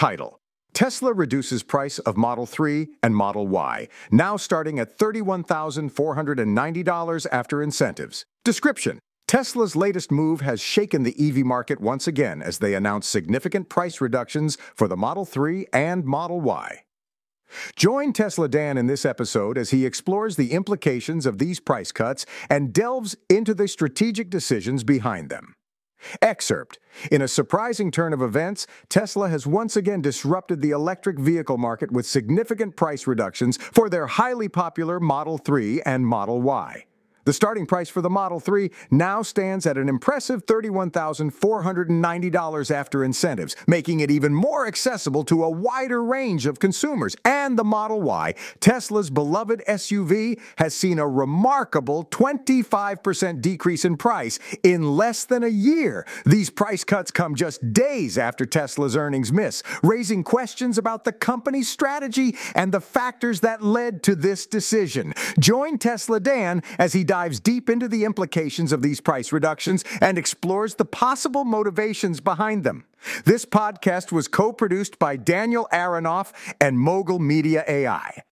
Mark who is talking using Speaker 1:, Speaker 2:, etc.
Speaker 1: Title Tesla reduces price of Model 3 and Model Y, now starting at $31,490 after incentives. Description Tesla's latest move has shaken the EV market once again as they announce significant price reductions for the Model 3 and Model Y. Join Tesla Dan in this episode as he explores the implications of these price cuts and delves into the strategic decisions behind them. Excerpt In a surprising turn of events, Tesla has once again disrupted the electric vehicle market with significant price reductions for their highly popular Model 3 and Model Y. The starting price for the Model 3 now stands at an impressive $31,490 after incentives, making it even more accessible to a wider range of consumers. And the Model Y, Tesla's beloved SUV, has seen a remarkable 25% decrease in price in less than a year. These price cuts come just days after Tesla's earnings miss, raising questions about the company's strategy and the factors that led to this decision. Join Tesla Dan as he dives deep into the implications of these price reductions and explores the possible motivations behind them. This podcast was co produced by Daniel Aronoff and Mogul Media AI.